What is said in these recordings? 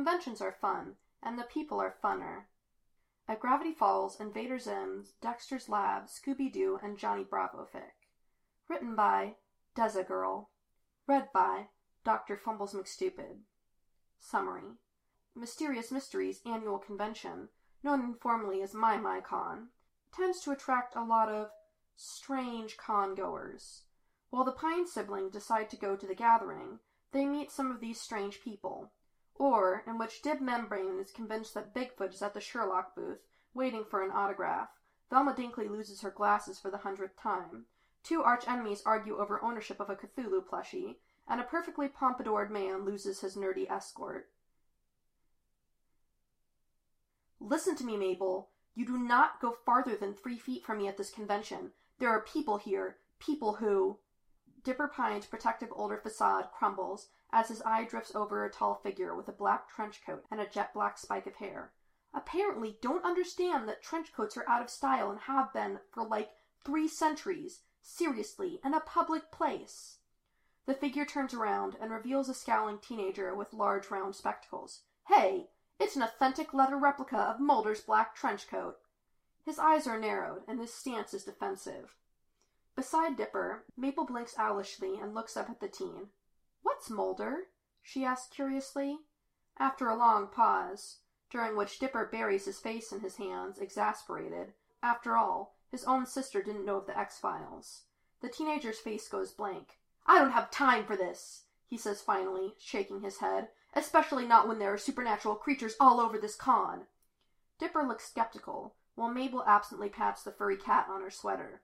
Conventions are fun, and the people are funner. At Gravity Falls, Invader Zims, Dexter's Lab, Scooby Doo, and Johnny Bravo fic. Written by Deza Girl. Read by Dr. Fumbles McStupid. Summary Mysterious Mysteries Annual Convention, known informally as MyMyCon, tends to attract a lot of strange con goers. While the Pine siblings decide to go to the gathering, they meet some of these strange people. Or, in which Dib Membrane is convinced that Bigfoot is at the Sherlock booth, waiting for an autograph, Velma Dinkley loses her glasses for the hundredth time, two arch enemies argue over ownership of a Cthulhu plushie, and a perfectly pompadoured man loses his nerdy escort. Listen to me, Mabel. You do not go farther than three feet from me at this convention. There are people here, people who. Dipper Pines' protective older facade crumbles as his eye drifts over a tall figure with a black trench coat and a jet black spike of hair. Apparently, don't understand that trench coats are out of style and have been for like three centuries. Seriously, in a public place. The figure turns around and reveals a scowling teenager with large round spectacles. Hey, it's an authentic leather replica of Mulder's black trench coat. His eyes are narrowed and his stance is defensive. Beside Dipper, Mabel blinks owlishly and looks up at the teen. What's Mulder? she asks curiously. After a long pause, during which Dipper buries his face in his hands, exasperated. After all, his own sister didn't know of the X Files. The teenager's face goes blank. I don't have time for this, he says finally, shaking his head, especially not when there are supernatural creatures all over this con. Dipper looks skeptical, while Mabel absently pats the furry cat on her sweater.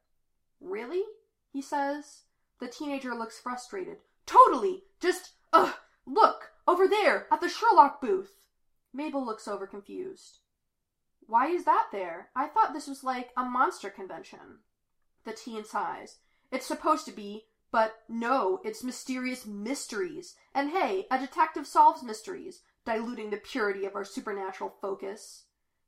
Really? he says. The teenager looks frustrated. Totally! Just, ugh, look, over there, at the Sherlock booth. Mabel looks over confused. Why is that there? I thought this was like a monster convention. The teen sighs. It's supposed to be, but no, it's mysterious mysteries. And hey, a detective solves mysteries, diluting the purity of our supernatural focus.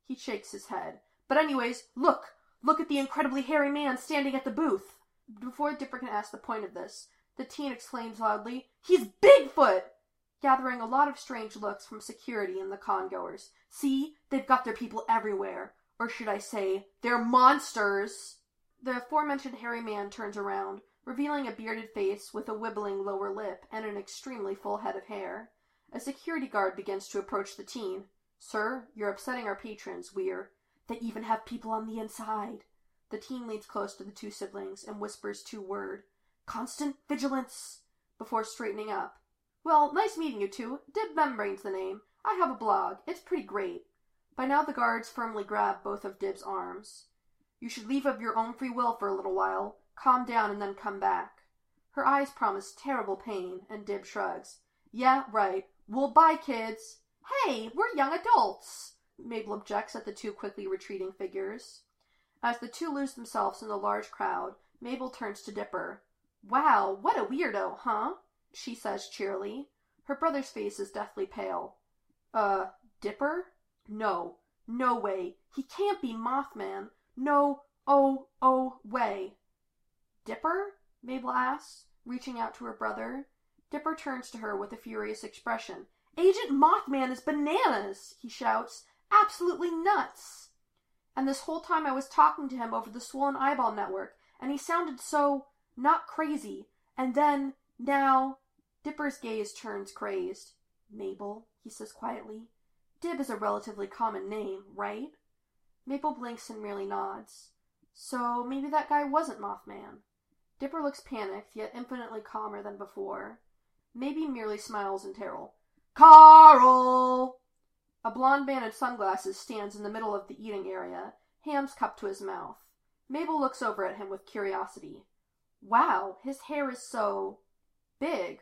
He shakes his head. But anyways, look! Look at the incredibly hairy man standing at the booth! Before Dipper can ask the point of this, the teen exclaims loudly, He's Bigfoot! Gathering a lot of strange looks from security and the congoers. See, they've got their people everywhere. Or should I say, they're monsters! The aforementioned hairy man turns around, revealing a bearded face with a wibbling lower lip and an extremely full head of hair. A security guard begins to approach the teen. Sir, you're upsetting our patrons. We're. They even have people on the inside. The teen leans close to the two siblings and whispers two word constant vigilance before straightening up. Well, nice meeting you two. Dib Membrane's the name. I have a blog. It's pretty great. By now the guards firmly grab both of Dib's arms. You should leave of your own free will for a little while, calm down, and then come back. Her eyes promise terrible pain, and Dib shrugs. Yeah, right. Well, bye, kids. Hey, we're young adults. Mabel objects at the two quickly retreating figures. As the two lose themselves in the large crowd, Mabel turns to Dipper. Wow, what a weirdo, huh? she says cheerily. Her brother's face is deathly pale. Uh, Dipper? No, no way. He can't be Mothman. No, oh, oh, way. Dipper? Mabel asks, reaching out to her brother. Dipper turns to her with a furious expression. Agent Mothman is bananas, he shouts. Absolutely nuts. And this whole time I was talking to him over the swollen eyeball network, and he sounded so not crazy. And then, now, Dipper's gaze turns crazed. Mabel, he says quietly. Dib is a relatively common name, right? Mabel blinks and merely nods. So maybe that guy wasn't Mothman. Dipper looks panicked, yet infinitely calmer than before. Mabel merely smiles in terror. Carl! A blond man in sunglasses stands in the middle of the eating area, hands cupped to his mouth. Mabel looks over at him with curiosity. Wow, his hair is so big.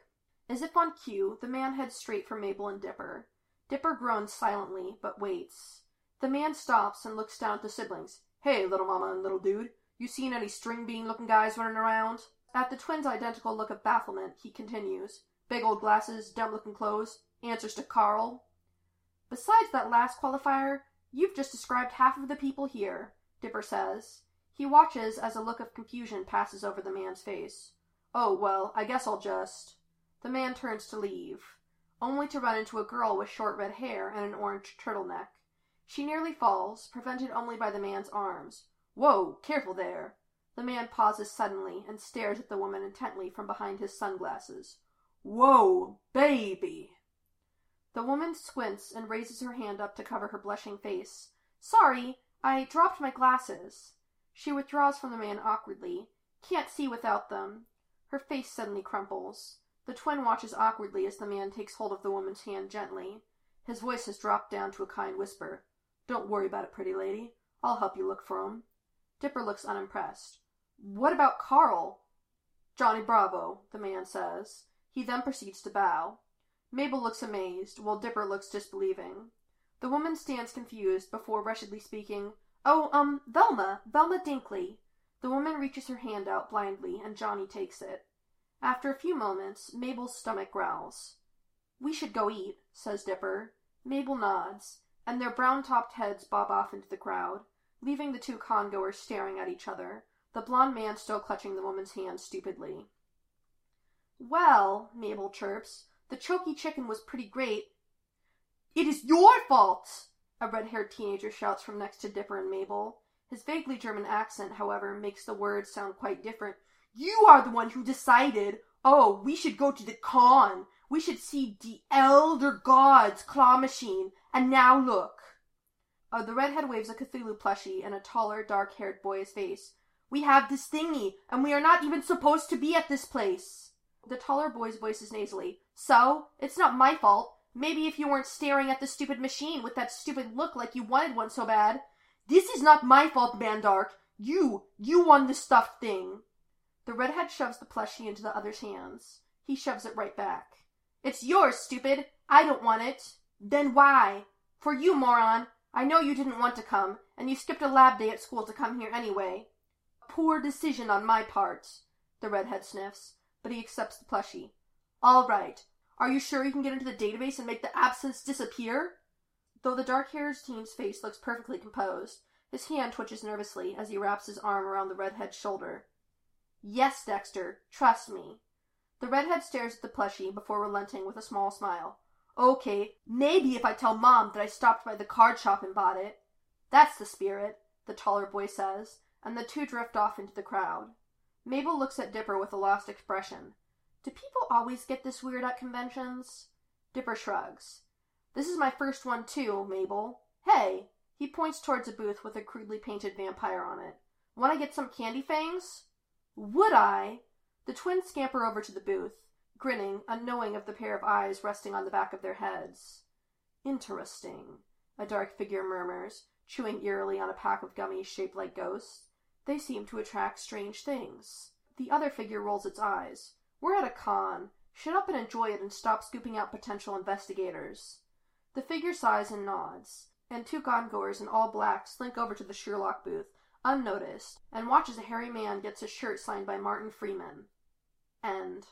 As if on cue, the man heads straight for Mabel and Dipper. Dipper groans silently, but waits. The man stops and looks down at the siblings. Hey, little mama and little dude, you seen any string bean looking guys running around? At the twins' identical look of bafflement, he continues. Big old glasses, dumb looking clothes, answers to Carl. Besides that last qualifier, you've just described half of the people here, Dipper says. He watches as a look of confusion passes over the man's face. Oh, well, I guess I'll just. The man turns to leave. only to run into a girl with short red hair and an orange turtleneck. She nearly falls, prevented only by the man's arms. Whoa, careful there. The man pauses suddenly and stares at the woman intently from behind his sunglasses. Whoa, baby! The woman squints and raises her hand up to cover her blushing face. Sorry, I dropped my glasses. She withdraws from the man awkwardly. Can't see without them. Her face suddenly crumples. The twin watches awkwardly as the man takes hold of the woman's hand gently. His voice has dropped down to a kind whisper. Don't worry about it, pretty lady. I'll help you look for him. Dipper looks unimpressed. What about Carl? Johnny Bravo, the man says. He then proceeds to bow. Mabel looks amazed, while Dipper looks disbelieving. The woman stands confused before wretchedly speaking, Oh, um, Velma, Velma Dinkley. The woman reaches her hand out blindly, and Johnny takes it. After a few moments, Mabel's stomach growls. We should go eat, says Dipper. Mabel nods, and their brown topped heads bob off into the crowd, leaving the two congoers staring at each other, the blond man still clutching the woman's hand stupidly. Well, Mabel chirps, the choky chicken was pretty great. It is your fault! A red haired teenager shouts from next to Dipper and Mabel. His vaguely German accent, however, makes the words sound quite different. You are the one who decided, oh, we should go to the con. We should see the Elder Gods claw machine. And now look. Uh, the redhead waves a Cthulhu plushie in a taller, dark haired boy's face. We have this thingy, and we are not even supposed to be at this place. The taller boy's voice is nasally. So, it's not my fault. Maybe if you weren't staring at the stupid machine with that stupid look like you wanted one so bad. This is not my fault, Mandark. You, you won the stuffed thing. The redhead shoves the plushie into the other's hands. He shoves it right back. It's yours, stupid. I don't want it. Then why? For you, moron. I know you didn't want to come, and you skipped a lab day at school to come here anyway. Poor decision on my part. The redhead sniffs, but he accepts the plushie. All right. Are you sure you can get into the database and make the absence disappear? Though the dark-haired teen's face looks perfectly composed, his hand twitches nervously as he wraps his arm around the redhead's shoulder. Yes, Dexter, trust me. The redhead stares at the plushie before relenting with a small smile. Okay, maybe if I tell Mom that I stopped by the card shop and bought it. That's the spirit, the taller boy says, and the two drift off into the crowd. Mabel looks at Dipper with a lost expression. Do people always get this weird at conventions? Dipper shrugs. This is my first one too, Mabel. Hey! He points towards a booth with a crudely painted vampire on it. Want to get some candy fangs? Would I? The twins scamper over to the booth, grinning, unknowing of the pair of eyes resting on the back of their heads. Interesting, a dark figure murmurs, chewing eerily on a pack of gummies shaped like ghosts. They seem to attract strange things. The other figure rolls its eyes. We're at a con. Shut up and enjoy it and stop scooping out potential investigators. The figure sighs and nods, and two congoers in all black slink over to the Sherlock booth unnoticed, and watches a hairy man gets his shirt signed by Martin Freeman. End.